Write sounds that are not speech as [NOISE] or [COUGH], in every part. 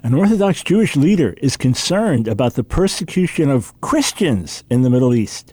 An Orthodox Jewish leader is concerned about the persecution of Christians in the Middle East.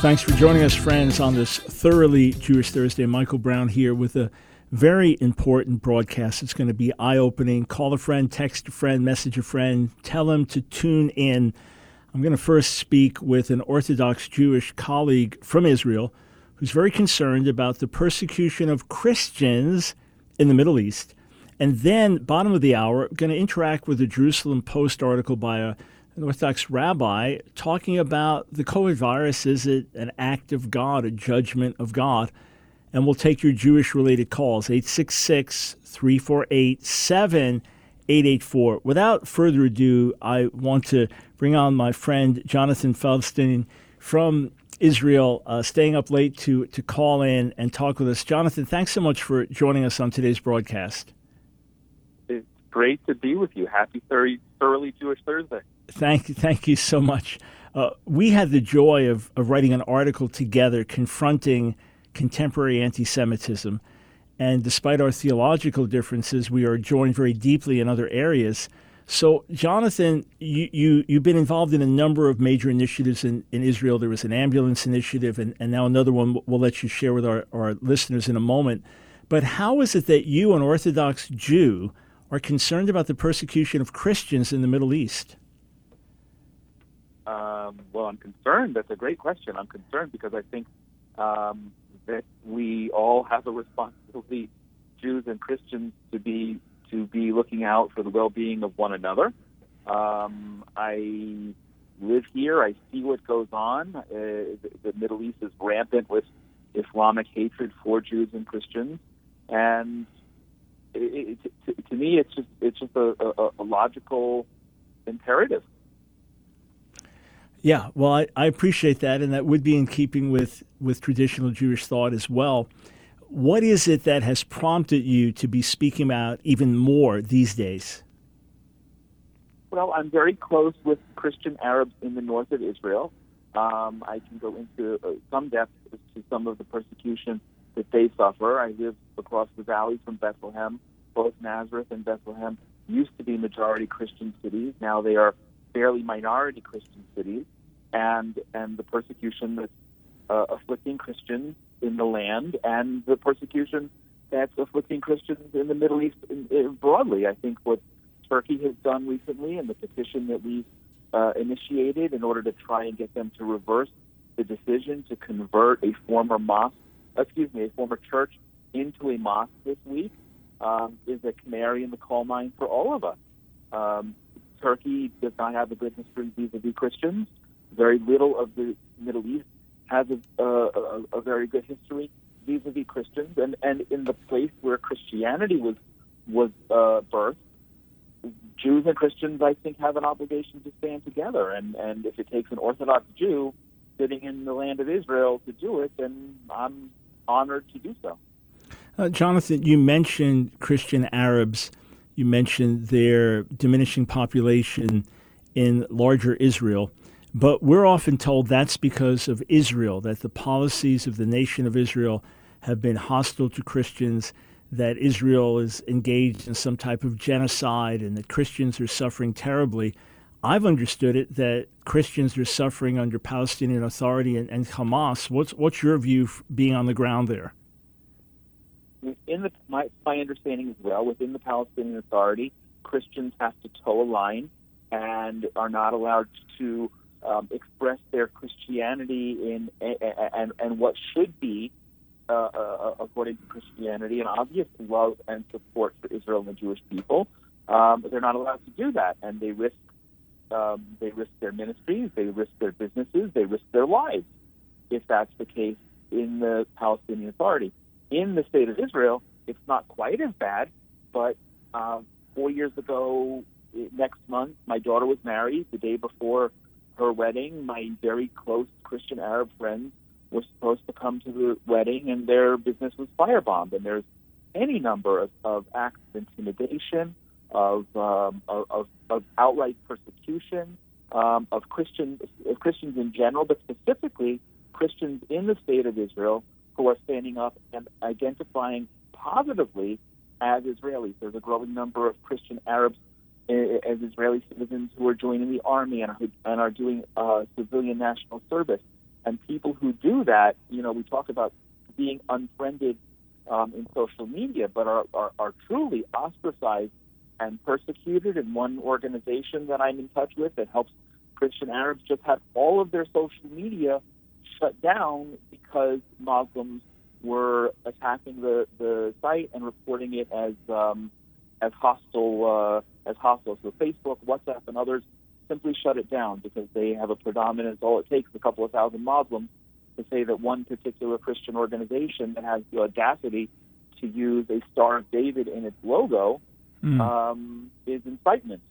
Thanks for joining us, friends, on this thoroughly Jewish Thursday. Michael Brown here with a very important broadcast. It's going to be eye opening. Call a friend, text a friend, message a friend, tell them to tune in. I'm going to first speak with an Orthodox Jewish colleague from Israel who's very concerned about the persecution of Christians in the Middle East. And then, bottom of the hour, going to interact with a Jerusalem Post article by a an Orthodox rabbi talking about the COVID virus. Is it an act of God, a judgment of God? And we'll take your Jewish related calls, 866 348 7884. Without further ado, I want to bring on my friend Jonathan Feldstein from Israel, uh, staying up late to, to call in and talk with us. Jonathan, thanks so much for joining us on today's broadcast. It's great to be with you. Happy thoroughly Jewish Thursday. Thank you, thank you so much. Uh, we had the joy of, of writing an article together confronting contemporary anti Semitism. And despite our theological differences, we are joined very deeply in other areas. So, Jonathan, you, you, you've been involved in a number of major initiatives in, in Israel. There was an ambulance initiative, and, and now another one we'll let you share with our, our listeners in a moment. But how is it that you, an Orthodox Jew, are concerned about the persecution of Christians in the Middle East? Um, well, I'm concerned. That's a great question. I'm concerned because I think um, that we all have a responsibility, Jews and Christians, to be to be looking out for the well-being of one another. Um, I live here. I see what goes on. Uh, the, the Middle East is rampant with Islamic hatred for Jews and Christians, and it, it, to, to, me, it's just it's just a, a, a logical imperative yeah, well, I, I appreciate that, and that would be in keeping with, with traditional Jewish thought as well. What is it that has prompted you to be speaking about even more these days? Well, I'm very close with Christian Arabs in the north of Israel. Um, I can go into uh, some depth as to some of the persecution that they suffer. I live across the valley from Bethlehem. Both Nazareth and Bethlehem used to be majority Christian cities. Now they are fairly minority Christian cities, and and the persecution that's uh, afflicting Christians in the land, and the persecution that's afflicting Christians in the Middle East in, in broadly. I think what Turkey has done recently, and the petition that we uh, initiated in order to try and get them to reverse the decision to convert a former mosque, excuse me, a former church into a mosque this week, um, is a canary in the coal mine for all of us. Um, Turkey does not have a good history vis-a-vis Christians. Very little of the Middle East has a, a, a very good history vis-a-vis Christians, and and in the place where Christianity was was uh, birthed, Jews and Christians, I think, have an obligation to stand together. And and if it takes an Orthodox Jew sitting in the land of Israel to do it, then I'm honored to do so. Uh, Jonathan, you mentioned Christian Arabs you mentioned their diminishing population in larger Israel. But we're often told that's because of Israel, that the policies of the nation of Israel have been hostile to Christians, that Israel is engaged in some type of genocide, and that Christians are suffering terribly. I've understood it that Christians are suffering under Palestinian Authority and, and Hamas. What's, what's your view being on the ground there? within the my, my understanding as well, within the Palestinian Authority, Christians have to toe a line and are not allowed to um, express their Christianity in and and what should be, uh, uh, according to Christianity, an obvious love and support for Israel and the Jewish people. Um, they're not allowed to do that, and they risk um, they risk their ministries, they risk their businesses, they risk their lives if that's the case in the Palestinian Authority in the state of Israel, it's not quite as bad, but uh, four years ago, next month, my daughter was married. The day before her wedding, my very close Christian Arab friends were supposed to come to the wedding, and their business was firebombed. And there's any number of, of acts of intimidation, of, um, of, of outright persecution um, of Christians, of Christians in general, but specifically Christians in the state of Israel who are standing up and identifying positively as Israelis. There's a growing number of Christian Arabs as Israeli citizens who are joining the army and, and are doing uh, civilian national service. And people who do that, you know, we talk about being unfriended um, in social media, but are, are, are truly ostracized and persecuted. And one organization that I'm in touch with that helps Christian Arabs just had all of their social media shut down because Muslims were attacking the, the site and reporting it as um, as hostile uh, as hostile. So Facebook, WhatsApp, and others simply shut it down because they have a predominance. All it takes a couple of thousand Muslims to say that one particular Christian organization that has the audacity to use a Star of David in its logo mm. um, is incitement.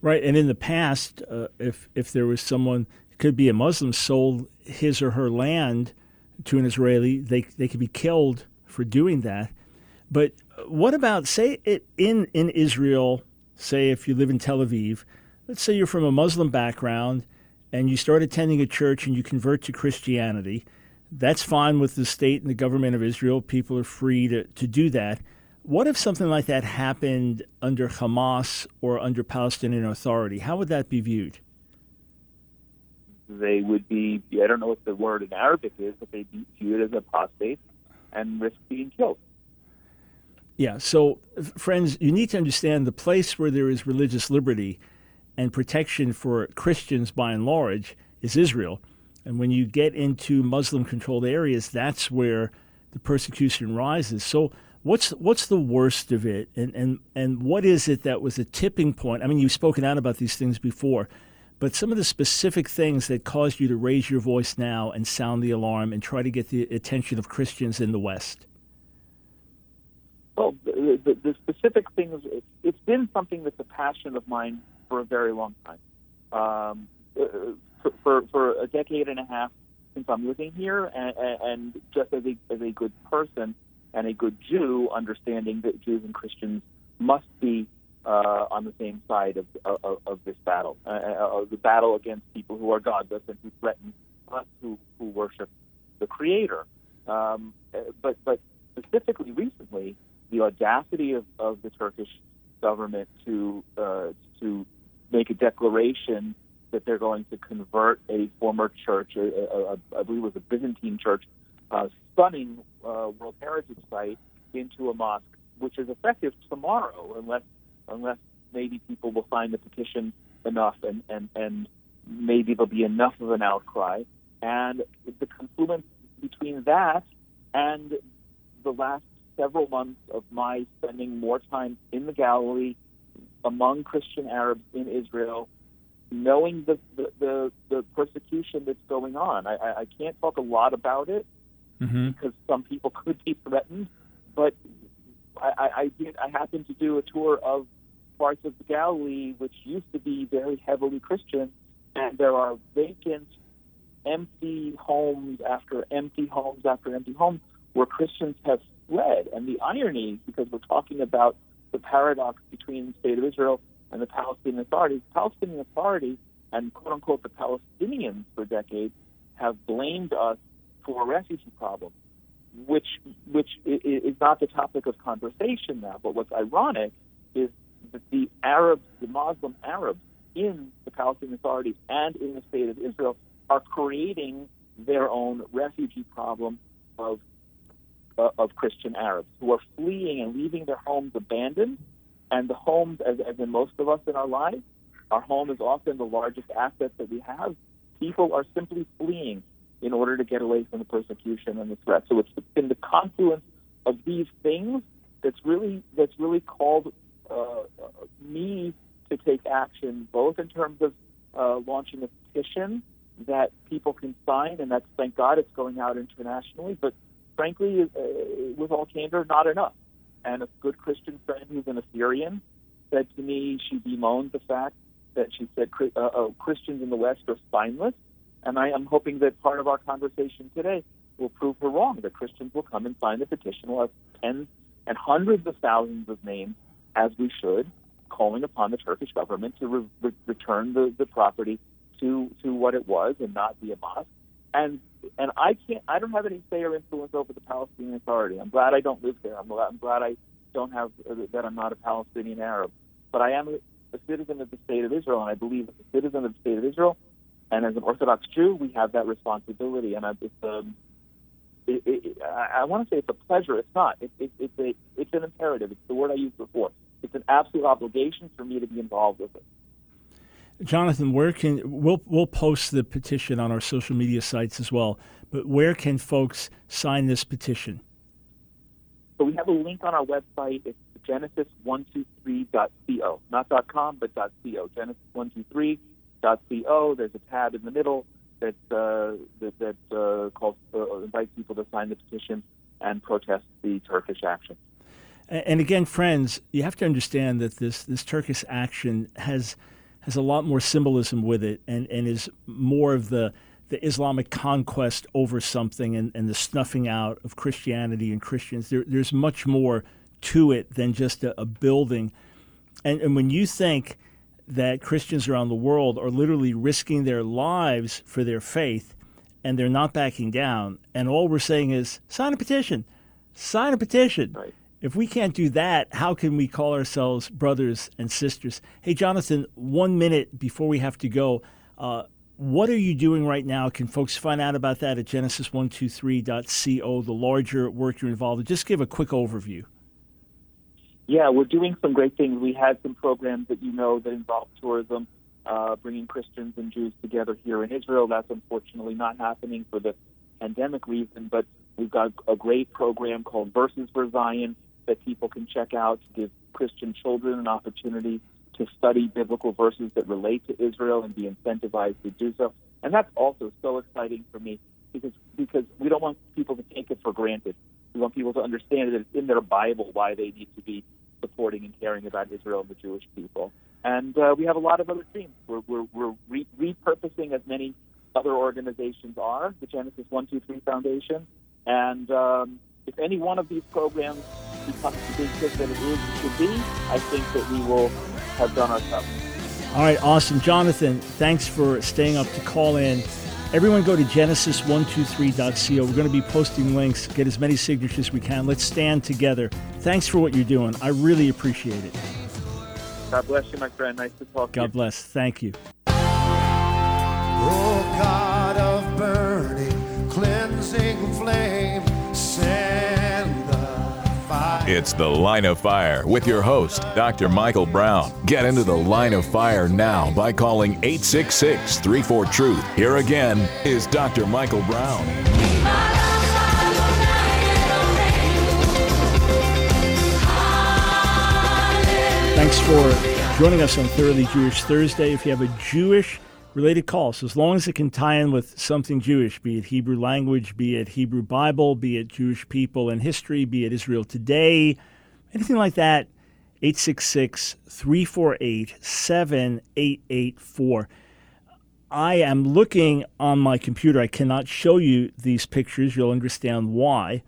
Right, and in the past, uh, if if there was someone, could be a Muslim, sold his or her land to an Israeli, they they could be killed for doing that. But what about say it in in Israel? Say if you live in Tel Aviv, let's say you're from a Muslim background and you start attending a church and you convert to Christianity. That's fine with the state and the government of Israel. People are free to, to do that. What if something like that happened under Hamas or under Palestinian Authority? How would that be viewed? They would be, I don't know what the word in Arabic is, but they'd be viewed as apostate and risk being killed. Yeah, so friends, you need to understand the place where there is religious liberty and protection for Christians by and large is Israel. And when you get into Muslim controlled areas, that's where the persecution rises. So What's what's the worst of it, and and and what is it that was a tipping point? I mean, you've spoken out about these things before, but some of the specific things that caused you to raise your voice now and sound the alarm and try to get the attention of Christians in the West. Well, the, the, the specific things, it's been something that's a passion of mine for a very long time. Um, uh, for, for, for, a decade and a half since I'm living here, and, and just as a, as a good person, and a good Jew understanding that Jews and Christians must be uh, on the same side of, of, of this battle, uh, uh, the battle against people who are godless and who threaten us who, who worship the Creator. Um, but, but specifically recently, the audacity of, of the Turkish government to uh, to make a declaration that they're going to convert a former church, a, a, a, I believe it was a Byzantine church, uh, stunning uh, World Heritage Site into a mosque, which is effective tomorrow, unless unless maybe people will find the petition enough and, and, and maybe there'll be enough of an outcry. And the confluence between that and the last several months of my spending more time in the Galilee among Christian Arabs in Israel, knowing the, the, the, the persecution that's going on. I, I can't talk a lot about it mm-hmm. because some people [LAUGHS] could be threatened. But I, I did. I happened to do a tour of parts of the Galilee, which used to be very heavily Christian, and there are vacant, empty homes after empty homes after empty homes where Christians have fled. And the irony, because we're talking about the paradox between the state of Israel and the Palestinian Authority, the Palestinian Authority and quote unquote the Palestinians for decades have blamed us for a refugee problem, which which is not the topic of conversation now. But what's ironic is that the Arabs, the Muslim Arabs in the Palestinian Authority and in the state of Israel are creating their own refugee problem of uh, of Christian Arabs who are fleeing and leaving their homes abandoned. And the homes, as, as in most of us in our lives, our home is often the largest asset that we have. People are simply fleeing in order to get away from the persecution and the threat. So it's been the confluence of these things that's really that's really called uh, me to take action, both in terms of uh, launching a petition that people can sign, and that's thank God it's going out internationally. But frankly, uh, with all candor, not enough. And a good Christian friend who's an Assyrian said to me she bemoaned the fact that she said uh, uh, Christians in the West are spineless, and I am hoping that part of our conversation today will prove her wrong. That Christians will come and sign the petition. We'll have tens and hundreds of thousands of names, as we should, calling upon the Turkish government to re- re- return the, the property to to what it was and not be a mosque. And and I can't. I don't have any say or influence over the Palestinian Authority. I'm glad I don't live there. I'm glad, I'm glad I don't have uh, that. I'm not a Palestinian Arab, but I am a, a citizen of the state of Israel, and I believe as a citizen of the state of Israel, and as an Orthodox Jew, we have that responsibility. And I, it's um, it, it, I, I want to say it's a pleasure. It's not. It, it, it's a it's an imperative. It's the word I used before. It's an absolute obligation for me to be involved with it. Jonathan, where can we'll we'll post the petition on our social media sites as well. But where can folks sign this petition? So we have a link on our website. It's genesis123.co, not .com, but .co. Genesis123.co. There's a tab in the middle that uh, that, that uh, calls uh, invites people to sign the petition and protest the Turkish action. And again, friends, you have to understand that this this Turkish action has has a lot more symbolism with it and, and is more of the, the Islamic conquest over something and, and the snuffing out of Christianity and Christians. There, there's much more to it than just a, a building. And, and when you think that Christians around the world are literally risking their lives for their faith and they're not backing down, and all we're saying is sign a petition, sign a petition. Right. If we can't do that, how can we call ourselves brothers and sisters? Hey, Jonathan, one minute before we have to go, uh, what are you doing right now? Can folks find out about that at genesis123.co, the larger work you're involved in? Just give a quick overview. Yeah, we're doing some great things. We had some programs that you know that involve tourism, uh, bringing Christians and Jews together here in Israel. That's unfortunately not happening for the pandemic reason, but we've got a great program called Verses for Zion that people can check out to give Christian children an opportunity to study biblical verses that relate to Israel and be incentivized to do so. And that's also so exciting for me because because we don't want people to take it for granted. We want people to understand that it's in their Bible why they need to be supporting and caring about Israel and the Jewish people. And uh, we have a lot of other themes. We're, we're, we're re- repurposing as many other organizations are, the Genesis 123 Foundation. And um, if any one of these programs becomes the big hit that it is should be, I think that we will have done our job. All right, awesome. Jonathan, thanks for staying up to call in. Everyone go to genesis123.co. We're going to be posting links, get as many signatures as we can. Let's stand together. Thanks for what you're doing. I really appreciate it. God bless you, my friend. Nice to talk God to you. God bless. Thank you. It's the Line of Fire with your host, Dr. Michael Brown. Get into the Line of Fire now by calling 866 34 Truth. Here again is Dr. Michael Brown. Thanks for joining us on Thoroughly Jewish Thursday. If you have a Jewish related so as long as it can tie in with something Jewish, be it Hebrew language, be it Hebrew Bible, be it Jewish people and history, be it Israel today, anything like that, 866 348 7884. I am looking on my computer. I cannot show you these pictures. You'll understand why.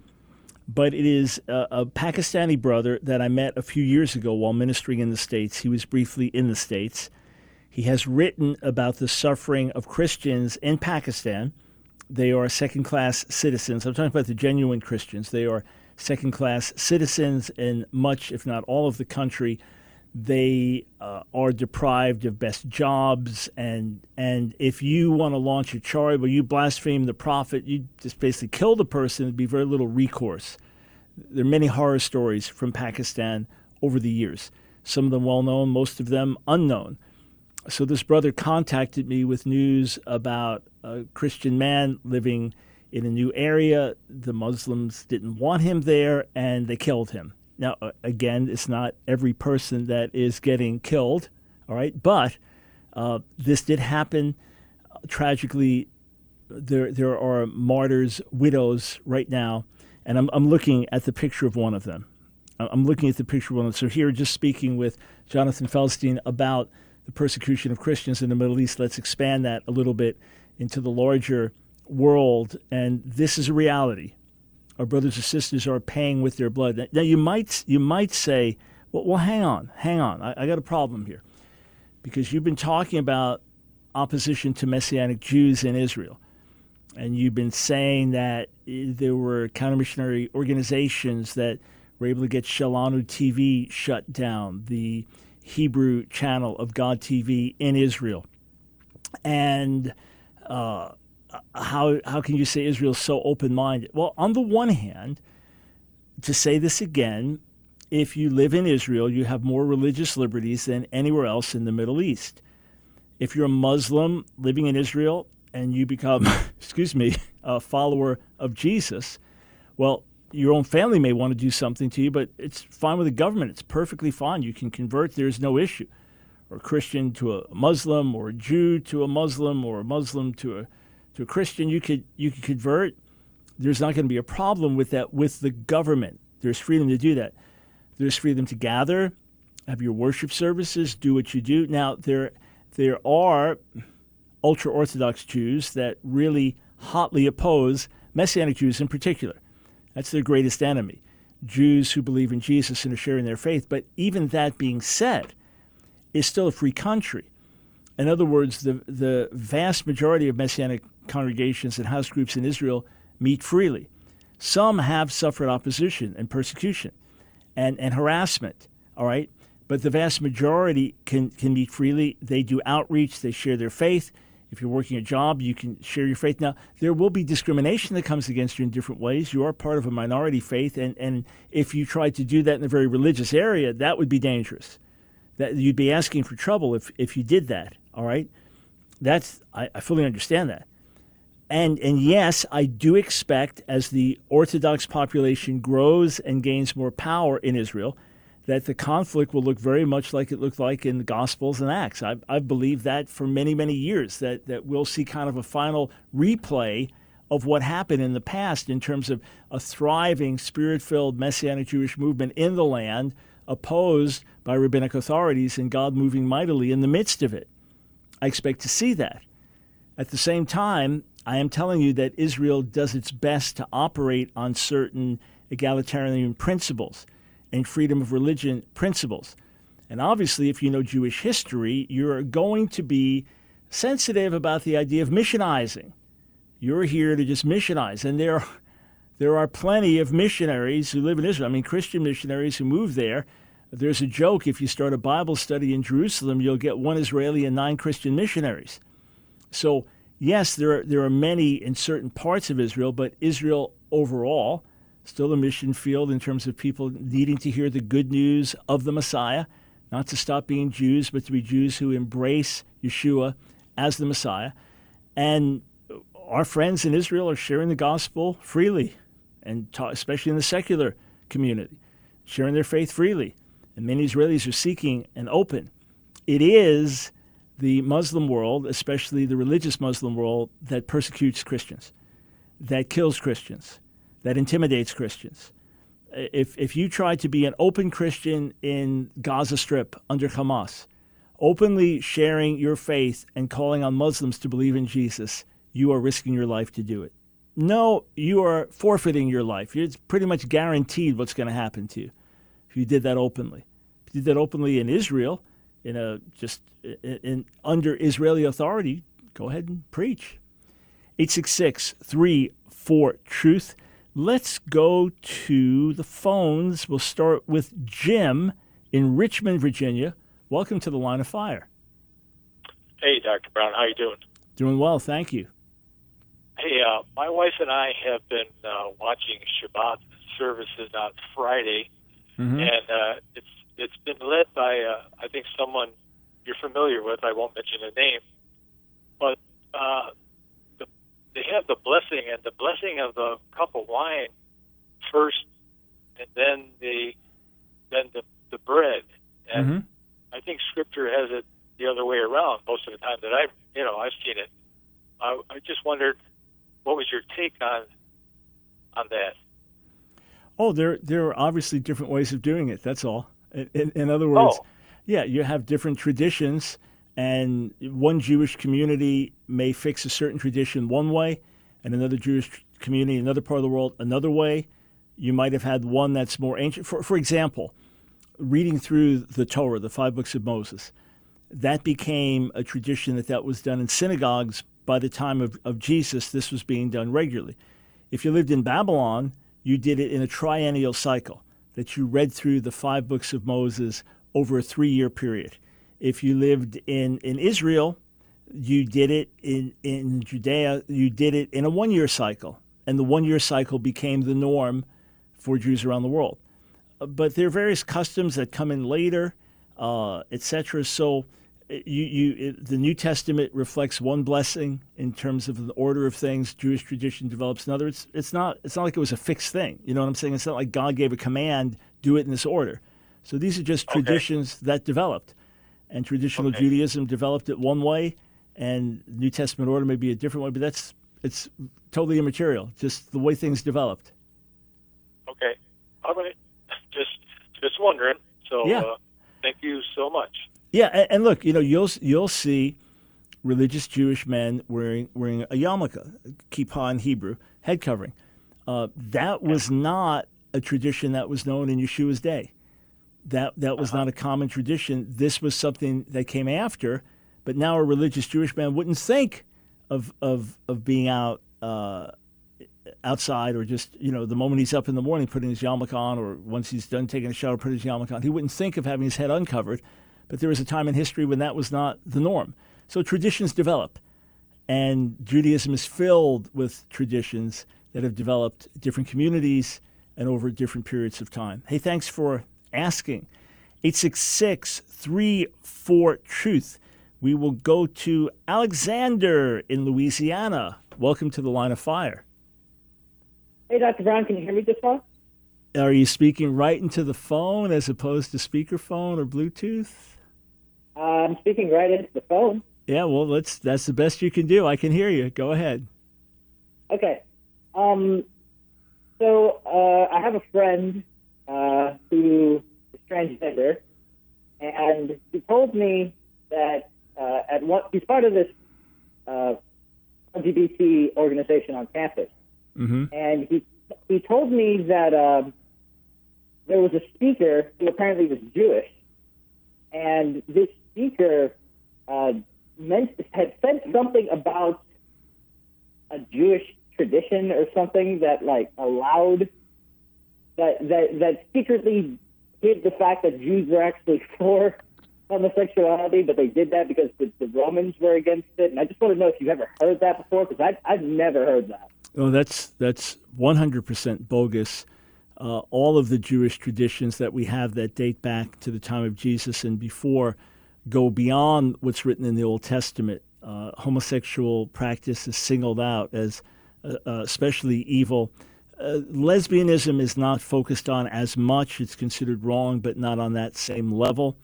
But it is a, a Pakistani brother that I met a few years ago while ministering in the States. He was briefly in the States. He has written about the suffering of Christians in Pakistan. They are second class citizens. I'm talking about the genuine Christians. They are second class citizens in much, if not all, of the country. They uh, are deprived of best jobs, and and if you want to launch a charge where you blaspheme the prophet, you just basically kill the person. There'd be very little recourse. There are many horror stories from Pakistan over the years. Some of them well known, most of them unknown. So this brother contacted me with news about a Christian man living in a new area. The Muslims didn't want him there, and they killed him. Now, again, it's not every person that is getting killed, all right, but uh, this did happen. tragically, there there are martyrs, widows right now, and I'm I'm looking at the picture of one of them. I'm looking at the picture of one. of them. So here, just speaking with Jonathan Feldstein about the persecution of Christians in the Middle East. Let's expand that a little bit into the larger world. And this is a reality. Our brothers and sisters are paying with their blood. Now, you might you might say, well, well hang on, hang on. I, I got a problem here, because you've been talking about opposition to Messianic Jews in Israel and you've been saying that eh, there were counter missionary organizations that were able to get Shelanu TV shut down, the Hebrew channel of God TV in Israel. And uh, how, how can you say Israel's so open minded? Well, on the one hand, to say this again, if you live in Israel, you have more religious liberties than anywhere else in the Middle East. If you're a Muslim living in Israel, and you become, [LAUGHS] excuse me, a follower of Jesus, well, your own family may want to do something to you, but it's fine with the government. It's perfectly fine. You can convert, there's no issue. Or a Christian to a Muslim, or a Jew to a Muslim, or a Muslim to a, to a Christian. You could, you could convert. There's not going to be a problem with that with the government. There's freedom to do that. There's freedom to gather, have your worship services, do what you do. Now, there, there are ultra Orthodox Jews that really hotly oppose Messianic Jews in particular. That's their greatest enemy. Jews who believe in Jesus and are sharing their faith. But even that being said, is still a free country. In other words, the, the vast majority of Messianic congregations and house groups in Israel meet freely. Some have suffered opposition and persecution and, and harassment, all right? But the vast majority can, can meet freely. They do outreach, they share their faith, if you're working a job, you can share your faith. Now, there will be discrimination that comes against you in different ways. You are part of a minority faith, and, and if you try to do that in a very religious area, that would be dangerous. That you'd be asking for trouble if, if you did that. All right, that's I, I fully understand that. And and yes, I do expect as the Orthodox population grows and gains more power in Israel, that the conflict will look very much like it looked like in the Gospels and Acts. I've, I've believed that for many, many years, that, that we'll see kind of a final replay of what happened in the past in terms of a thriving, spirit filled Messianic Jewish movement in the land, opposed by rabbinic authorities, and God moving mightily in the midst of it. I expect to see that. At the same time, I am telling you that Israel does its best to operate on certain egalitarian principles and freedom of religion principles. And obviously, if you know Jewish history, you're going to be sensitive about the idea of missionizing. You're here to just missionize. And there, there are plenty of missionaries who live in Israel. I mean, Christian missionaries who move there. There's a joke if you start a Bible study in Jerusalem, you'll get one Israeli and nine Christian missionaries. So, yes, there are, there are many in certain parts of Israel, but Israel overall still a mission field in terms of people needing to hear the good news of the Messiah, not to stop being Jews, but to be Jews who embrace Yeshua as the Messiah. And our friends in Israel are sharing the gospel freely, and especially in the secular community, sharing their faith freely. And many Israelis are seeking and open. It is the Muslim world, especially the religious Muslim world, that persecutes Christians, that kills Christians, that intimidates Christians. If, if you try to be an open Christian in Gaza Strip under Hamas, openly sharing your faith and calling on Muslims to believe in Jesus, you are risking your life to do it. No, you are forfeiting your life. It's pretty much guaranteed what's going to happen to you if you did that openly. If you did that openly in Israel, in a just in, in under Israeli authority, go ahead and preach. 866 34 Truth. Let's go to the phones. We'll start with Jim in Richmond, Virginia. Welcome to the Line of Fire. Hey, Dr. Brown. How you doing? Doing well, thank you. Hey, uh, my wife and I have been uh, watching Shabbat services on Friday, mm-hmm. and uh, it's it's been led by uh, I think someone you're familiar with. I won't mention the name, but uh, they have the blessing and the blessing of the cup of wine first, and then the then the the bread. And mm-hmm. I think Scripture has it the other way around most of the time that I've you know I've seen it. I, I just wondered what was your take on on that. Oh, there there are obviously different ways of doing it. That's all. In, in, in other words, Oh. yeah, you have different traditions, and one Jewish community may fix a certain tradition one way, and another Jewish community, another part of the world, another way. You might have had one that's more ancient. For for example, reading through the Torah, the five books of Moses, that became a tradition that that was done in synagogues by the time of, of Jesus. This was being done regularly. If you lived in Babylon, you did it in a triennial cycle, that you read through the five books of Moses over a three year period. If you lived in, in Israel, you did it in, in Judea, you did it in a one year cycle. And the one year cycle became the norm for Jews around the world. But there are various customs that come in later, uh, etc. So uh, you, you, it, the New Testament reflects one blessing in terms of the order of things. Jewish tradition develops another. It's, it's, not, it's not like it was a fixed thing. You know what I'm saying? It's not like God gave a command, do it in this order. So these are just Okay. traditions that developed. And traditional Okay. Judaism developed it one way, and New Testament order may be a different way, but that's it's totally immaterial, just the way things developed. Okay. I'm [LAUGHS] just just wondering. So Yeah. uh, thank you so much. Yeah, and, and look, you know, you'll you'll see religious Jewish men wearing wearing a yarmulke, kippah in Hebrew, head covering. Uh, that was not a tradition that was known in Yeshua's day. That that was not a common tradition. This was something that came after, but now a religious Jewish man wouldn't think of of of being out uh, outside or just you know the moment he's up in the morning putting his yarmulke on, or once he's done taking a shower putting his yarmulke on. He wouldn't think of having his head uncovered. But there was a time in history when that was not the norm. So traditions develop, and Judaism is filled with traditions that have developed different communities and over different periods of time. Hey, thanks for asking. 866 34 Truth. We will go to Alexander in Louisiana. Welcome to the line of fire. Hey, Dr. Brown, can you hear me just well? Are you speaking right into the phone as opposed to speakerphone or Bluetooth? Uh, I'm speaking right into the phone. Yeah, well, let's. That's the best you can do. I can hear you. Go ahead. Okay. Um, so uh, I have a friend uh, who is transgender, and he told me that uh, at one, he's part of this uh, LGBT organization on campus, Mm-hmm. and he he told me that um, there was a speaker who apparently was Jewish, and this speaker uh, meant had said something about a Jewish tradition or something that like allowed that that that secretly hid the fact that Jews were actually [LAUGHS] for homosexuality, but they did that because the, the Romans were against it. And I just want to know if you've ever heard that before, because I've, I've never heard that. Oh, that's that's 100% bogus. Uh, all of the Jewish traditions that we have that date back to the time of Jesus and before go beyond what's written in the Old Testament. Uh, homosexual practice is singled out as uh, uh, especially evil. Uh, lesbianism is not focused on as much. It's considered wrong, but not on that same level.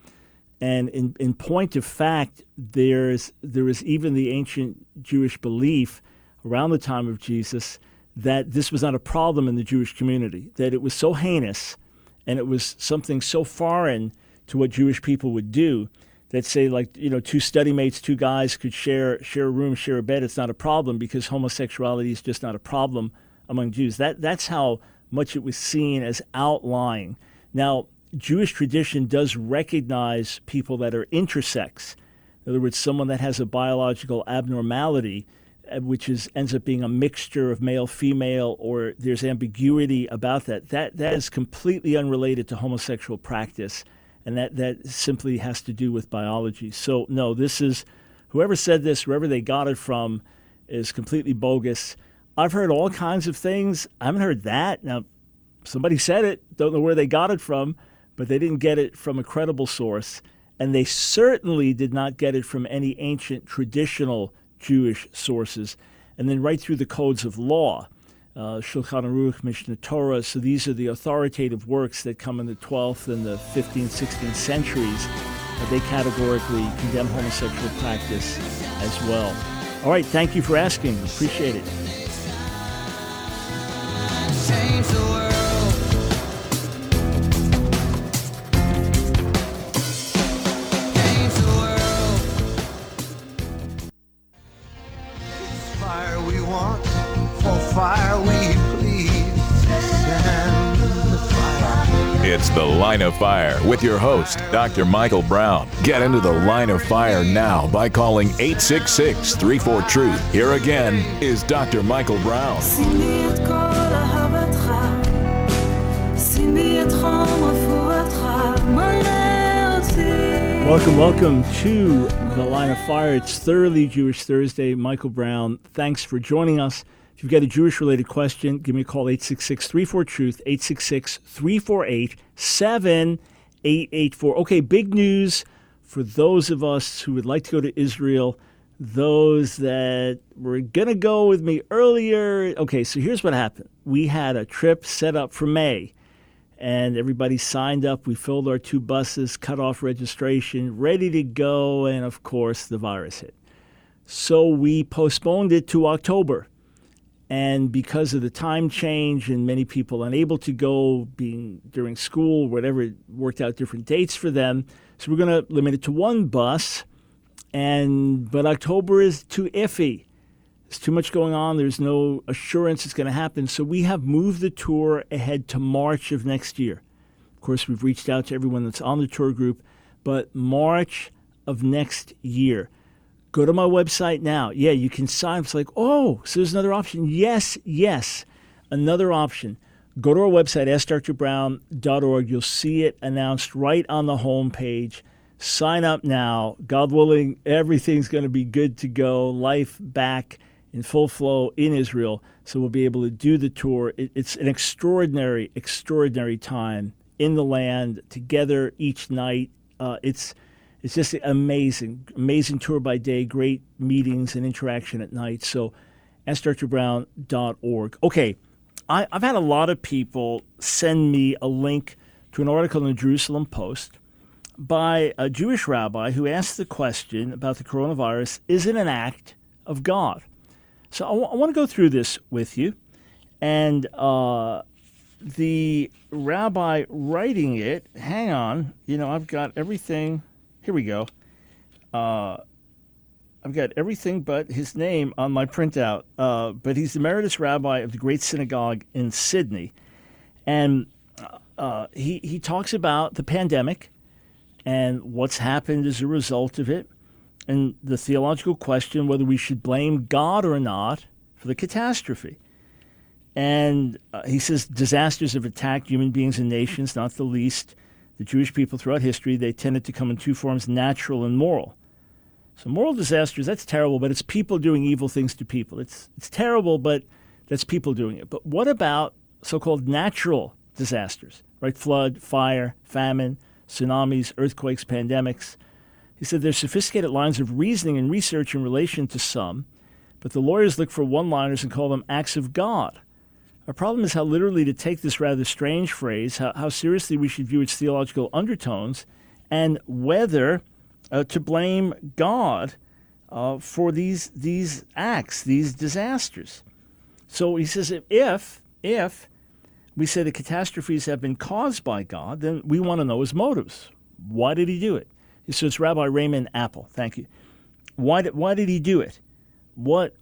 And in, in point of fact, there's there is even the ancient Jewish belief around the time of Jesus that this was not a problem in the Jewish community, that it was so heinous and it was something so foreign to what Jewish people would do that say like you know two study mates, two guys could share share a room, share a bed. It's not a problem because homosexuality is just not a problem among Jews. That that's how much it was seen as outlying. Now, Jewish tradition does recognize people that are intersex. In other words, someone that has a biological abnormality, uh, which is ends up being a mixture of male female, or there's ambiguity about that. That that is completely unrelated to homosexual practice, and that that simply has to do with biology. So no, this is whoever said this, wherever they got it from, is completely bogus. I've heard all kinds of things. I haven't heard that. Now, somebody said it. Don't know where they got it from, but they didn't get it from a credible source. And they certainly did not get it from any ancient traditional Jewish sources. And then right through the codes of law, uh, Shulchan Aruch, Mishnah Torah. So these are the authoritative works that come in the 12th and the 15th, 16th centuries. Uh, they categorically condemn homosexual practice as well. All right, thank you for asking. Appreciate it. Line of Fire with your host, Dr. Michael Brown. Get into the Line of Fire now by calling 866 34 Truth. Here again is Dr. Michael Brown. Welcome, welcome to the Line of Fire. It's Thoroughly Jewish Thursday. Michael Brown, thanks for joining us. If you've got a Jewish related question, give me a call 866 34 Truth, 866 348 7884. Okay, big news for those of us who would like to go to Israel, those that were going to go with me earlier. Okay, so here's what happened we had a trip set up for May and everybody signed up. We filled our two buses, cut off registration, ready to go, and of course, the virus hit. So we postponed it to October. And because of the time change and many people unable to go, being during school, whatever, worked out different dates for them. So we're going to limit it to one bus. And but October is too iffy. There's too much going on. There's no assurance it's going to happen. So we have moved the tour ahead to March of next year. Of course, we've reached out to everyone that's on the tour group, but March of next year. Go to my website now. Yeah, you can sign. It's like, oh, so there's another option. Yes, yes, another option. Go to our website, askdrbrown.org. You'll see it announced right on the home page. Sign up now. God willing, everything's going to be good to go. Life back in full flow in Israel. So we'll be able to do the tour. It, it's an extraordinary, extraordinary time in the land together each night. Uh, it's it's just amazing, amazing tour by day, great meetings and interaction at night. So, askdrbrown.org. Okay, I, I've had a lot of people send me a link to an article in the Jerusalem Post by a Jewish rabbi who asked the question about the coronavirus is it an act of God? So I, w- I want to go through this with you. And uh, the rabbi writing it, hang on, you know, I've got everything. Here we go. Uh, I've got everything but his name on my printout. Uh, but he's the emeritus rabbi of the Great Synagogue in Sydney. And uh, he, he talks about the pandemic and what's happened as a result of it, and the theological question whether we should blame God or not for the catastrophe. And uh, he says disasters have attacked human beings and nations, not the least the Jewish people throughout history. They tended to come in two forms natural and moral. So, moral disasters, that's terrible, but it's people doing evil things to people. It's, it's terrible, but that's people doing it. But what about so called natural disasters, right? Flood, fire, famine, tsunamis, earthquakes, pandemics. He said there's sophisticated lines of reasoning and research in relation to some, but the lawyers look for one liners and call them acts of God. Our problem is how literally to take this rather strange phrase, how, how seriously we should view its theological undertones, and whether uh, to blame God uh, for these, these acts, these disasters. So he says if, if we say the catastrophes have been caused by God, then we want to know his motives. Why did he do it? So it's Rabbi Raymond Apple. Thank you. Why did, why did he do it? What,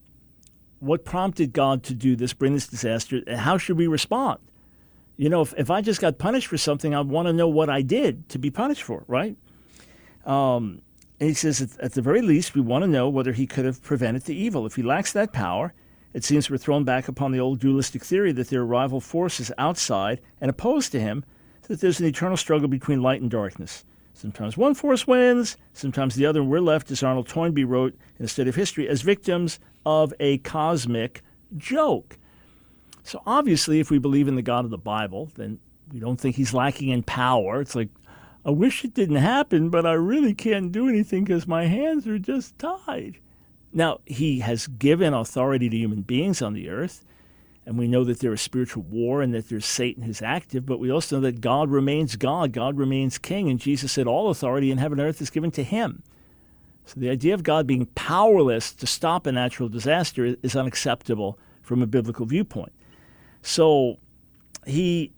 what prompted God to do this, bring this disaster? And how should we respond? You know, if, if I just got punished for something, I'd want to know what I did to be punished for, right? Um, and he says, at the very least, we want to know whether he could have prevented the evil. If he lacks that power, it seems we're thrown back upon the old dualistic theory that there are rival forces outside and opposed to him, that there's an eternal struggle between light and darkness. Sometimes one force wins, sometimes the other, and we're left, as Arnold Toynbee wrote in A Study of History, as victims of a cosmic joke. So obviously, if we believe in the God of the Bible, then we don't think he's lacking in power. It's like, I wish it didn't happen, but I really can't do anything because my hands are just tied. Now, he has given authority to human beings on the earth, and we know that there is spiritual war and that there's Satan who's active, but we also know that God remains God, God remains king, and Jesus said all authority in heaven and earth is given to him. So the idea of God being powerless to stop a natural disaster is unacceptable from a biblical viewpoint. So he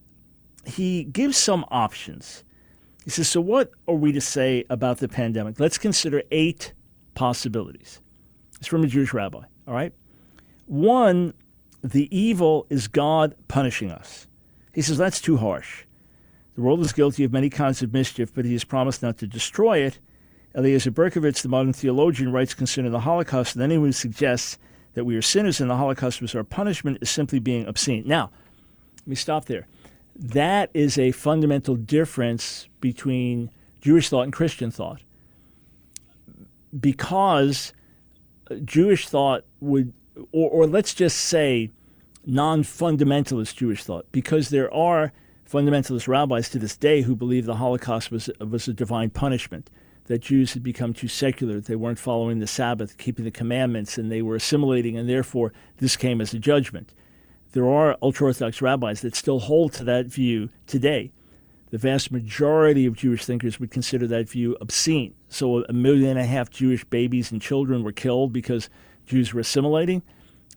he gives some options. He says, So what are we to say about the pandemic? Let's consider eight possibilities. It's from a Jewish rabbi, all right? One, the evil is God punishing us. He says that's too harsh. The world is guilty of many kinds of mischief, but he has promised not to destroy it. Eliezer Berkovits, the modern theologian, writes concerning the Holocaust that anyone who suggests that we are sinners and the Holocaust was our punishment is simply being obscene. Now, let me stop there. That is a fundamental difference between Jewish thought and Christian thought. Because Jewish thought would, or, or let's just say non fundamentalist Jewish thought, because there are fundamentalist rabbis to this day who believe the Holocaust was, was a divine punishment that Jews had become too secular, they weren't following the Sabbath, keeping the commandments, and they were assimilating, and therefore this came as a judgment. There are ultra Orthodox rabbis that still hold to that view today. The vast majority of Jewish thinkers would consider that view obscene. So, a million and a half Jewish babies and children were killed because Jews were assimilating.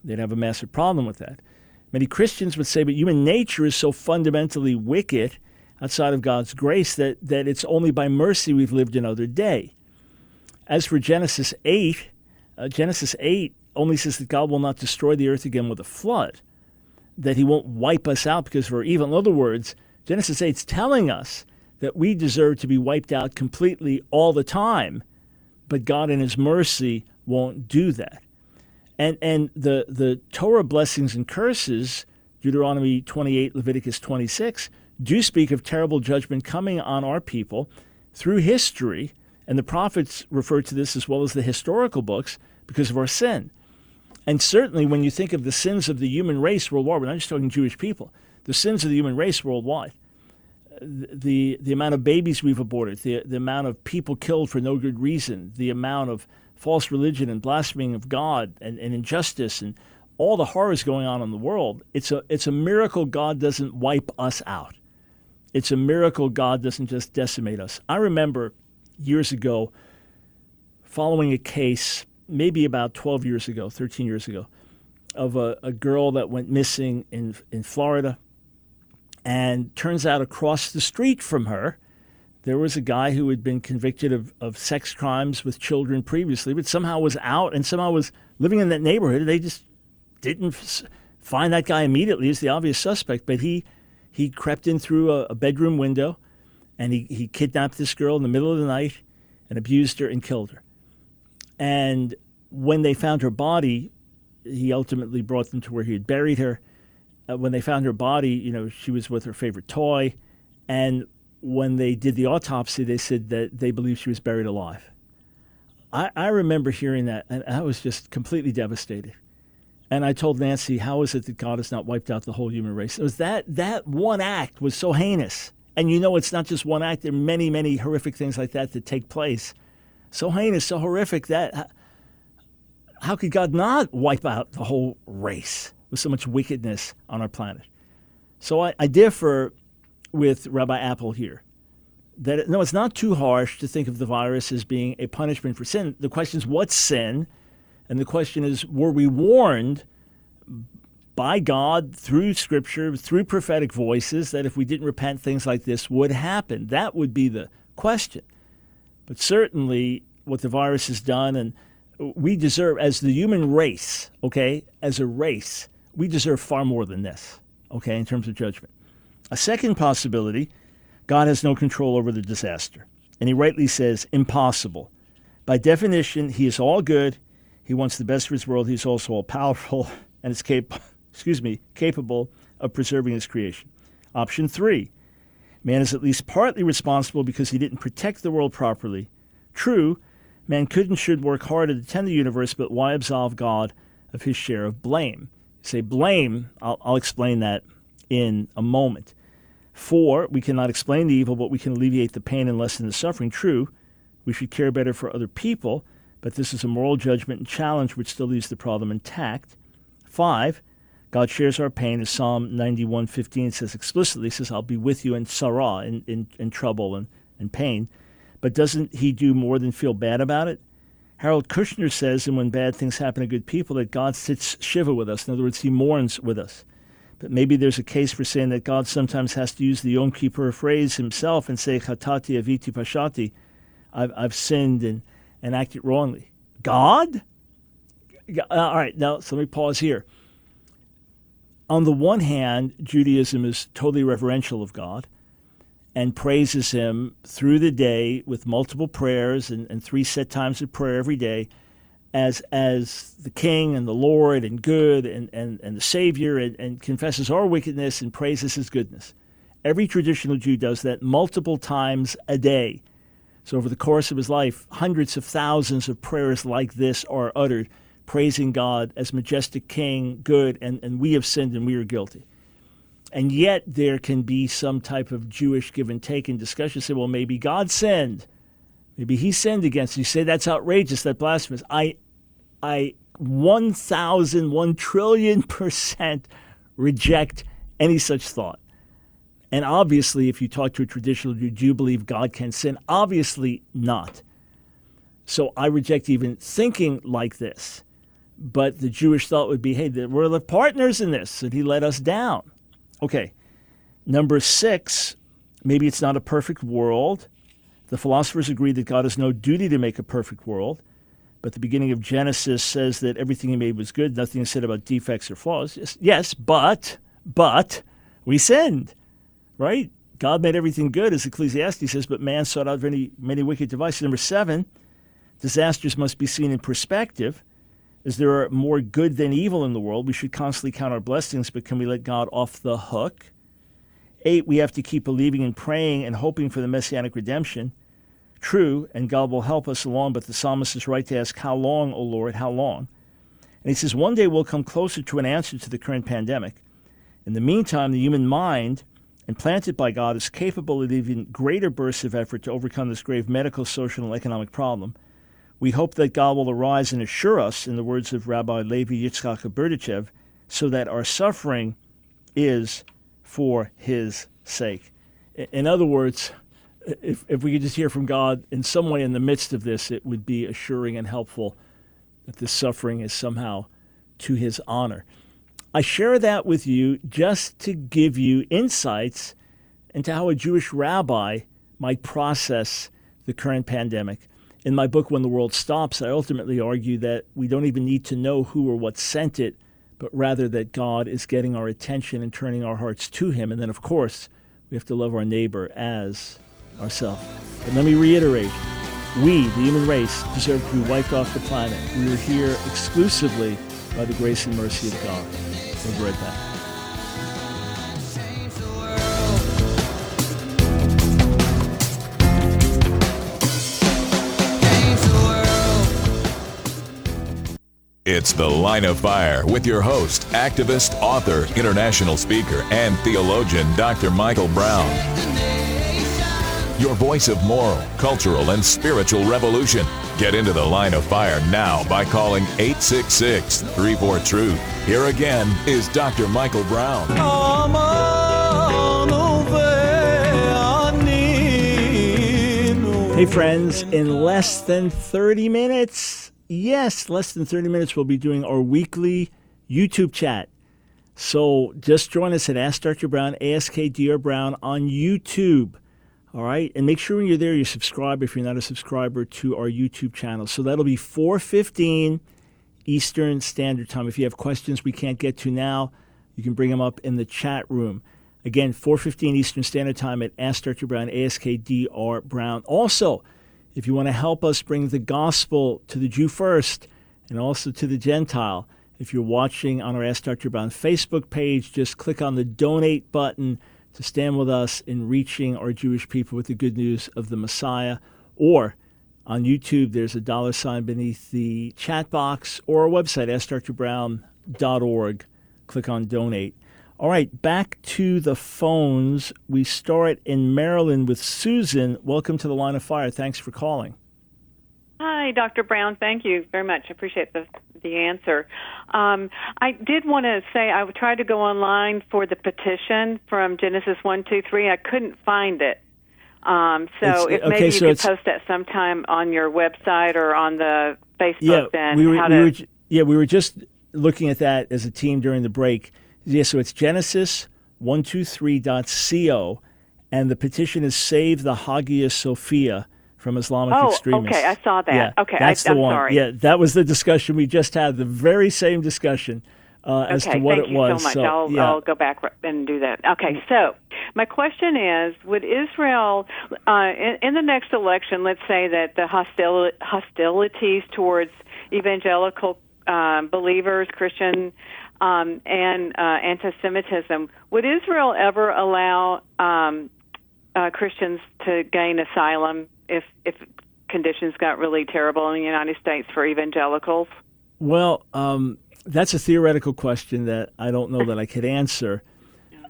They'd have a massive problem with that. Many Christians would say, but human nature is so fundamentally wicked outside of God's grace that, that it's only by mercy we've lived another day. As for Genesis 8, uh, Genesis 8 only says that God will not destroy the earth again with a flood, that he won't wipe us out because we're evil. In other words, Genesis 8 is telling us that we deserve to be wiped out completely all the time, but God in his mercy won't do that. And, and the, the Torah blessings and curses, Deuteronomy 28, Leviticus 26, do speak of terrible judgment coming on our people through history, and the prophets refer to this as well as the historical books because of our sin. And certainly, when you think of the sins of the human race worldwide, we're not just talking Jewish people, the sins of the human race worldwide, the, the amount of babies we've aborted, the, the amount of people killed for no good reason, the amount of false religion and blaspheming of God and, and injustice and all the horrors going on in the world, it's a, it's a miracle God doesn't wipe us out it's a miracle God doesn't just decimate us. I remember years ago following a case, maybe about 12 years ago, 13 years ago, of a, a girl that went missing in, in Florida. And turns out across the street from her, there was a guy who had been convicted of, of sex crimes with children previously, but somehow was out and somehow was living in that neighborhood. They just didn't find that guy immediately as the obvious suspect, but he he crept in through a, a bedroom window and he, he kidnapped this girl in the middle of the night and abused her and killed her. And when they found her body, he ultimately brought them to where he had buried her. Uh, when they found her body, you know, she was with her favorite toy. And when they did the autopsy, they said that they believed she was buried alive. I, I remember hearing that, and I was just completely devastated. And I told Nancy, how is it that God has not wiped out the whole human race? It was that that one act was so heinous. And you know, it's not just one act. There are many, many horrific things like that that take place. So heinous, so horrific that how could God not wipe out the whole race with so much wickedness on our planet? So I, I differ with Rabbi Apple here. That no, it's not too harsh to think of the virus as being a punishment for sin. The question is, what's sin? And the question is were we warned by God through Scripture, through prophetic voices, that if we didn't repent, things like this would happen? That would be the question. But certainly, what the virus has done, and we deserve, as the human race, okay, as a race, we deserve far more than this, okay, in terms of judgment. A second possibility God has no control over the disaster. And he rightly says, impossible. By definition, he is all good he wants the best for his world. He's also all powerful [LAUGHS] and is capable, [LAUGHS] excuse me, capable of preserving his creation. Option three, man is at least partly responsible because he didn't protect the world properly. True, man could and should work hard to tend the universe, but why absolve God of his share of blame? You say blame, I'll, I'll explain that in a moment. Four, we cannot explain the evil, but we can alleviate the pain and lessen the suffering. True, we should care better for other people, but this is a moral judgment and challenge which still leaves the problem intact. Five, God shares our pain, as Psalm 91:15 says explicitly, says, I'll be with you in tsarah, in, in, in trouble and, and pain. But doesn't he do more than feel bad about it? Harold Kushner says, and when bad things happen to good people, that God sits shiva with us. In other words, he mourns with us. But maybe there's a case for saying that God sometimes has to use the Yom Kippur phrase himself and say, Chatati aviti pashati, I've, I've sinned and and acted wrongly. God? Uh, all right, now so let me pause here. On the one hand, Judaism is totally reverential of God and praises Him through the day with multiple prayers and, and three set times of prayer every day as as the King and the Lord and good and, and, and the Savior and, and confesses our wickedness and praises His goodness. Every traditional Jew does that multiple times a day. So, over the course of his life, hundreds of thousands of prayers like this are uttered, praising God as majestic King, good, and, and we have sinned and we are guilty. And yet, there can be some type of Jewish give and take in discussion. Say, well, maybe God sinned. Maybe he sinned against you. Say that's outrageous, that's blasphemous. I, I 1,000, 1 trillion percent reject any such thought. And obviously, if you talk to a traditional Jew, do you believe God can sin? Obviously not. So I reject even thinking like this. But the Jewish thought would be hey, we're the partners in this, and he let us down. Okay. Number six, maybe it's not a perfect world. The philosophers agree that God has no duty to make a perfect world. But the beginning of Genesis says that everything he made was good, nothing is said about defects or flaws. Yes, yes but, but we sinned right? God made everything good, as Ecclesiastes says, but man sought out many, many wicked devices. Number seven, disasters must be seen in perspective. As there are more good than evil in the world, we should constantly count our blessings, but can we let God off the hook? Eight, we have to keep believing and praying and hoping for the messianic redemption. True, and God will help us along, but the psalmist is right to ask, How long, O Lord, how long? And he says, One day we'll come closer to an answer to the current pandemic. In the meantime, the human mind implanted by God is capable of even greater bursts of effort to overcome this grave medical, social, and economic problem. We hope that God will arise and assure us, in the words of Rabbi Levi Yitzchak Berdichev, so that our suffering is for his sake. In other words, if, if we could just hear from God in some way in the midst of this, it would be assuring and helpful that this suffering is somehow to his honor. I share that with you just to give you insights into how a Jewish rabbi might process the current pandemic. In my book, When the World Stops, I ultimately argue that we don't even need to know who or what sent it, but rather that God is getting our attention and turning our hearts to Him. And then, of course, we have to love our neighbor as ourselves. But let me reiterate we, the human race, deserve to be wiped off the planet. We are here exclusively by the grace and mercy of God. We'll be right back. It's The Line of Fire with your host, activist, author, international speaker, and theologian, Dr. Michael Brown. Your voice of moral, cultural, and spiritual revolution. Get into the line of fire now by calling 866 34 Truth. Here again is Dr. Michael Brown. Hey, friends, in less than 30 minutes, yes, less than 30 minutes, we'll be doing our weekly YouTube chat. So just join us at Ask Dr. Brown, ASKDR Brown on YouTube. All right, and make sure when you're there you subscribe if you're not a subscriber to our YouTube channel. So that'll be 4:15 Eastern Standard Time. If you have questions we can't get to now, you can bring them up in the chat room. Again, 4:15 Eastern Standard Time at Ask Dr. Brown, ASKDR Brown. Also, if you want to help us bring the gospel to the Jew first and also to the Gentile, if you're watching on our Ask Dr. Brown Facebook page, just click on the donate button to stand with us in reaching our Jewish people with the good news of the Messiah. Or on YouTube, there's a dollar sign beneath the chat box or our website, askdrbrown.org. Click on donate. All right, back to the phones. We start in Maryland with Susan. Welcome to the line of fire. Thanks for calling. Hi, Dr. Brown. Thank you very much. I appreciate the the answer. Um, I did want to say I tried to go online for the petition from Genesis one two three. I couldn't find it. Um, so if okay, maybe so you could post that sometime on your website or on the Facebook, yeah, then we were, we to were, yeah, we were just looking at that as a team during the break. Yeah, so it's Genesis123.co, and the petition is Save the Hagia Sophia from Islamic oh, extremists. okay, I saw that. Yeah, okay, that's I, the am one. sorry. Yeah, that was the discussion we just had. The very same discussion uh, as okay, to what thank it you was. so much. So, I'll, yeah. I'll go back and do that. Okay, so my question is: Would Israel, uh, in, in the next election, let's say that the hostil- hostilities towards evangelical um, believers, Christian, um, and uh, anti-Semitism, would Israel ever allow um, uh, Christians to gain asylum if if conditions got really terrible in the United States for evangelicals? Well, um, that's a theoretical question that I don't know that I could answer.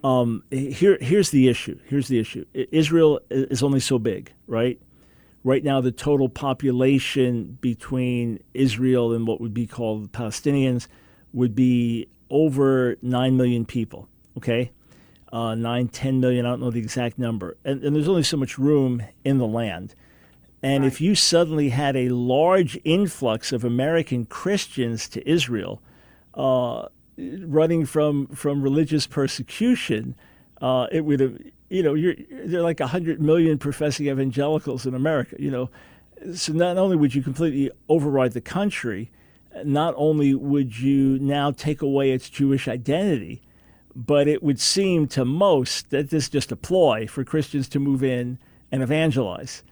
Um, here, here's the issue. Here's the issue. Israel is only so big, right? Right now, the total population between Israel and what would be called the Palestinians would be over 9 million people, okay? Uh, 9, 10 million, I don't know the exact number. And, and there's only so much room in the land. And if you suddenly had a large influx of American Christians to Israel, uh, running from from religious persecution, uh, it would have you know you're there are like hundred million professing evangelicals in America. You know, so not only would you completely override the country, not only would you now take away its Jewish identity, but it would seem to most that this is just a ploy for Christians to move in and evangelize.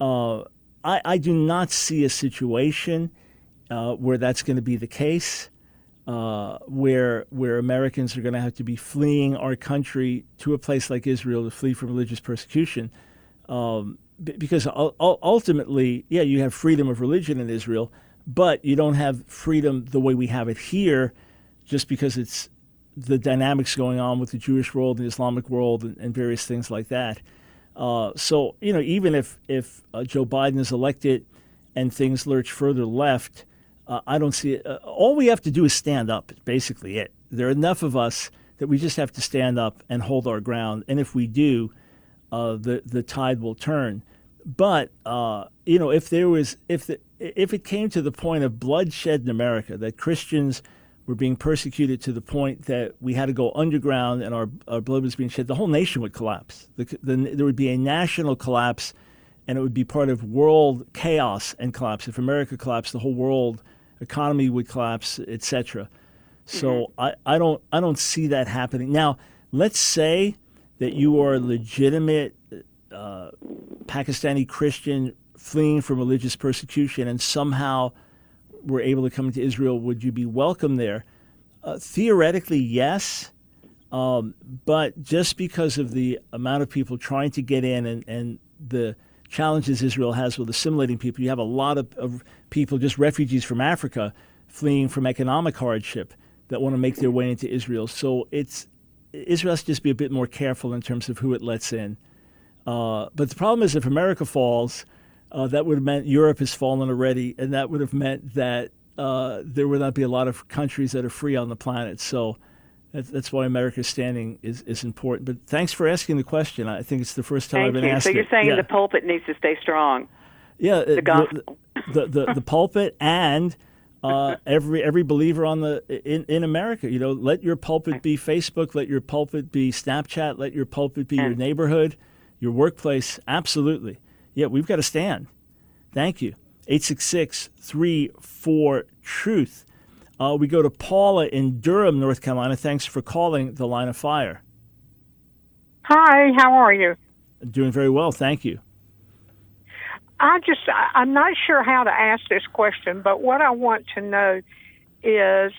Uh, I, I do not see a situation uh, where that's going to be the case, uh, where where Americans are going to have to be fleeing our country to a place like Israel to flee from religious persecution. Um, because ul- ul- ultimately, yeah, you have freedom of religion in Israel, but you don't have freedom the way we have it here, just because it's the dynamics going on with the Jewish world and the Islamic world and, and various things like that. Uh, so you know, even if if uh, Joe Biden is elected and things lurch further left, uh, I don't see it. Uh, all we have to do is stand up. Basically it. There are enough of us that we just have to stand up and hold our ground. And if we do, uh, the the tide will turn. But uh, you know, if there was if the if it came to the point of bloodshed in America, that Christians were being persecuted to the point that we had to go underground and our, our blood was being shed, the whole nation would collapse. The, the, there would be a national collapse, and it would be part of world chaos and collapse. If America collapsed, the whole world economy would collapse, etc. So I, I don't I don't see that happening. Now, let's say that you are a legitimate uh, Pakistani Christian fleeing from religious persecution and somehow were able to come into Israel, would you be welcome there? Uh, theoretically, yes. Um, but just because of the amount of people trying to get in and, and the challenges Israel has with assimilating people, you have a lot of, of people, just refugees from Africa, fleeing from economic hardship that want to make their way into Israel. So it's Israel has to just be a bit more careful in terms of who it lets in. Uh, but the problem is, if America falls, uh, that would have meant Europe has fallen already, and that would have meant that uh, there would not be a lot of countries that are free on the planet. So that's, that's why America's standing is, is important. But thanks for asking the question. I think it's the first time I've been you. asked So you're it. saying yeah. the pulpit needs to stay strong. yeah, uh, the gospel. the, the, the pulpit and uh, every every believer on the in, in America. You know, let your pulpit be Facebook, let your pulpit be Snapchat, let your pulpit be your neighborhood, your workplace. Absolutely. Yeah, we've got to stand. Thank you. 866 34 Truth. Uh, we go to Paula in Durham, North Carolina. Thanks for calling the line of fire. Hi, how are you? Doing very well. Thank you. I just, I'm not sure how to ask this question, but what I want to know is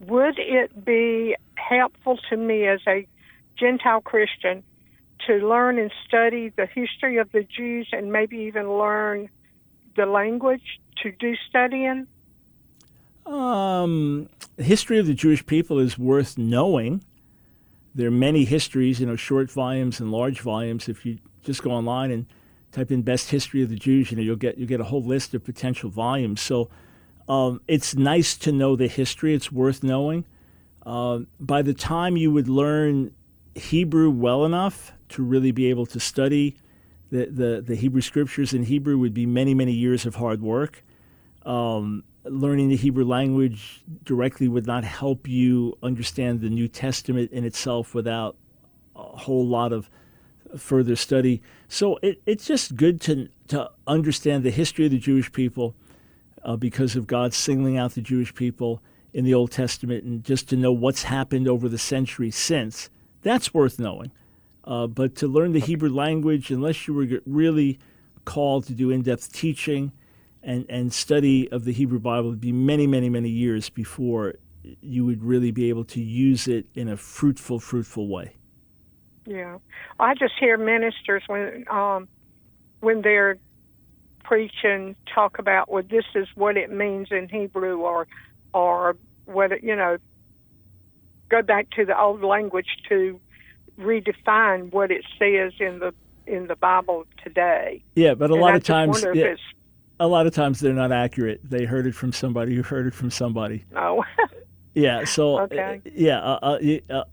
would it be helpful to me as a Gentile Christian to learn and study the history of the Jews and maybe even learn the language to do studying? Um, history of the Jewish people is worth knowing. There are many histories, you know, short volumes and large volumes. If you just go online and type in "best history of the Jews," you know, you'll get you'll get a whole list of potential volumes. So, um, it's nice to know the history. It's worth knowing. Uh, by the time you would learn Hebrew well enough to really be able to study the, the, the Hebrew scriptures in Hebrew would be many, many years of hard work. Um, learning the Hebrew language directly would not help you understand the New Testament in itself without a whole lot of further study. So it, it's just good to to understand the history of the Jewish people uh, because of God singling out the Jewish people in the Old Testament, and just to know what's happened over the centuries since. That's worth knowing. Uh, but to learn the Hebrew language, unless you were really called to do in-depth teaching and, and study of the Hebrew Bible, it'd be many, many, many years before you would really be able to use it in a fruitful, fruitful way. Yeah, I just hear ministers when um, when they're preaching talk about well, this is what it means in Hebrew, or or it, you know, go back to the old language to redefine what it says in the in the Bible today. Yeah, but a And lot I of times, yeah, a lot of times they're not accurate. They heard it from somebody who heard it from somebody. no. [LAUGHS] Yeah. So Okay. uh, yeah, uh, uh,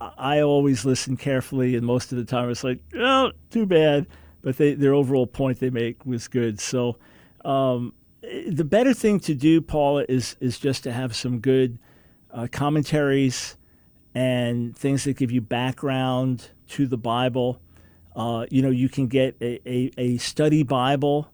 uh, I always listen carefully, and most of the time it's like, oh, too bad. But they, their overall point they make was good. So um, the better thing to do, Paula, is is just to have some good uh, commentaries and things that give you background to the Bible. Uh, you know, you can get a, a, a study Bible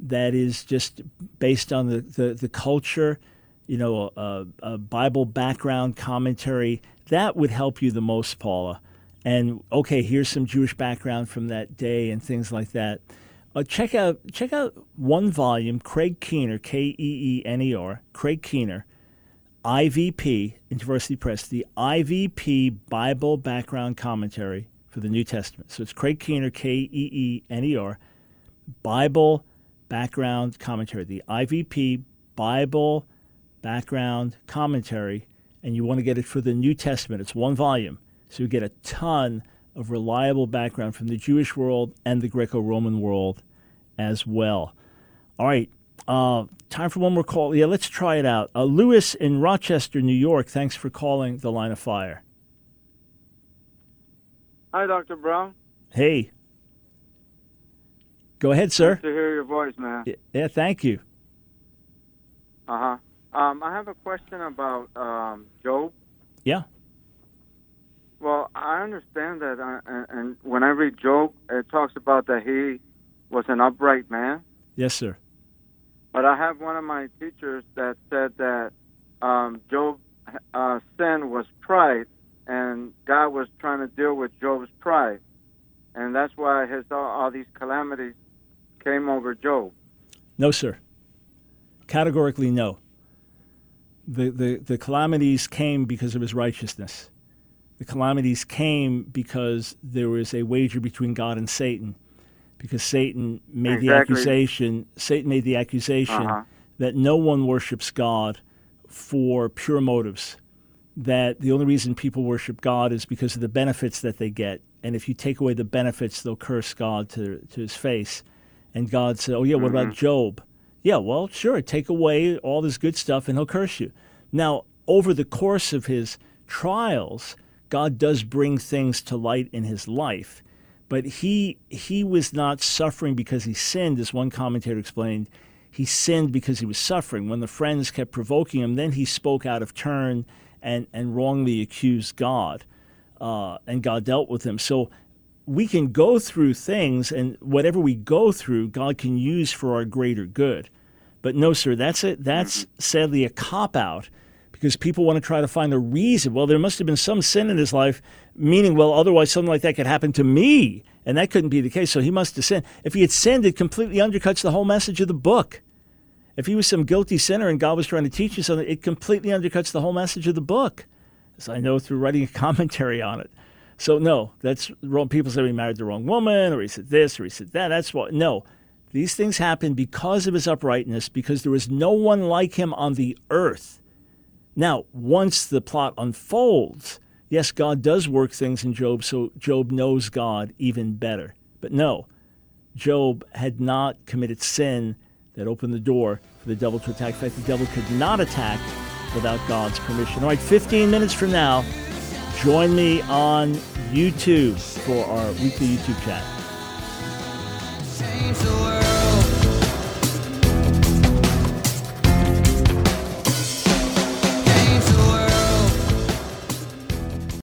that is just based on the, the, the culture, you know, a, a Bible background commentary. That would help you the most, Paula. And okay, here's some Jewish background from that day and things like that. Uh, check out check out one volume, Craig Keener, K E E N E R, Craig Keener, IVP, University Press, the IVP Bible Background Commentary for the New Testament. So it's Craig Keener, K E E N E R, Bible Background Commentary, the IVP Bible Background Commentary, and you want to get it for the New Testament. It's one volume, so you get a ton of reliable background from the Jewish world and the Greco Roman world as well. All right, uh, time for one more call. Yeah, let's try it out. Uh, Lewis in Rochester, New York, thanks for calling the line of fire. Hi, Dr. Brown. Hey. Go ahead, sir. Nice to hear your voice, man. Yeah, thank you. Uh huh. Um, I have a question about um, Job. Yeah. Well, I understand that, uh, and, and when I read Job, it talks about that he was an upright man. Yes, sir. But I have one of my teachers that said that um, Job's uh, sin was pride, and God was trying to deal with Job's pride, and that's why his all, all these calamities came over Job. No, sir. Categorically, no. The, the, the calamities came because of his righteousness. The calamities came because there was a wager between God and Satan. Because Satan made the accusation, Satan made the accusation Uh-huh. that no one worships God for pure motives. That the only reason people worship God is because of the benefits that they get. And if you take away the benefits, they'll curse God to, to his face. And God said, Oh, yeah, what about Job? Yeah, well, sure, take away all this good stuff and he'll curse you. Now, over the course of his trials, God does bring things to light in his life. But he he was not suffering because he sinned, as one commentator explained. He sinned because he was suffering. When the friends kept provoking him, then he spoke out of turn and, and wrongly accused God. Uh, and God dealt with him. So we can go through things, and whatever we go through, God can use for our greater good. But no, sir, that's it. That's sadly a cop out because people want to try to find a reason. Well, there must have been some sin in his life, meaning, well, otherwise something like that could happen to me. And that couldn't be the case. So he must have sinned. If he had sinned, it completely undercuts the whole message of the book. If he was some guilty sinner and God was trying to teach you something, it completely undercuts the whole message of the book, as I know through writing a [LAUGHS] commentary on it. So no, that's wrong. People say he married the wrong woman, or he said this, or he said that. That's what. No, these things happened because of his uprightness, because there was no one like him on the earth. Now, once the plot unfolds, yes, God does work things in Job, so Job knows God even better. But no, Job had not committed sin that opened the door for the devil to attack. In fact, the devil could not attack without God's permission. All right, 15 minutes from now, join me on YouTube for our weekly YouTube chat.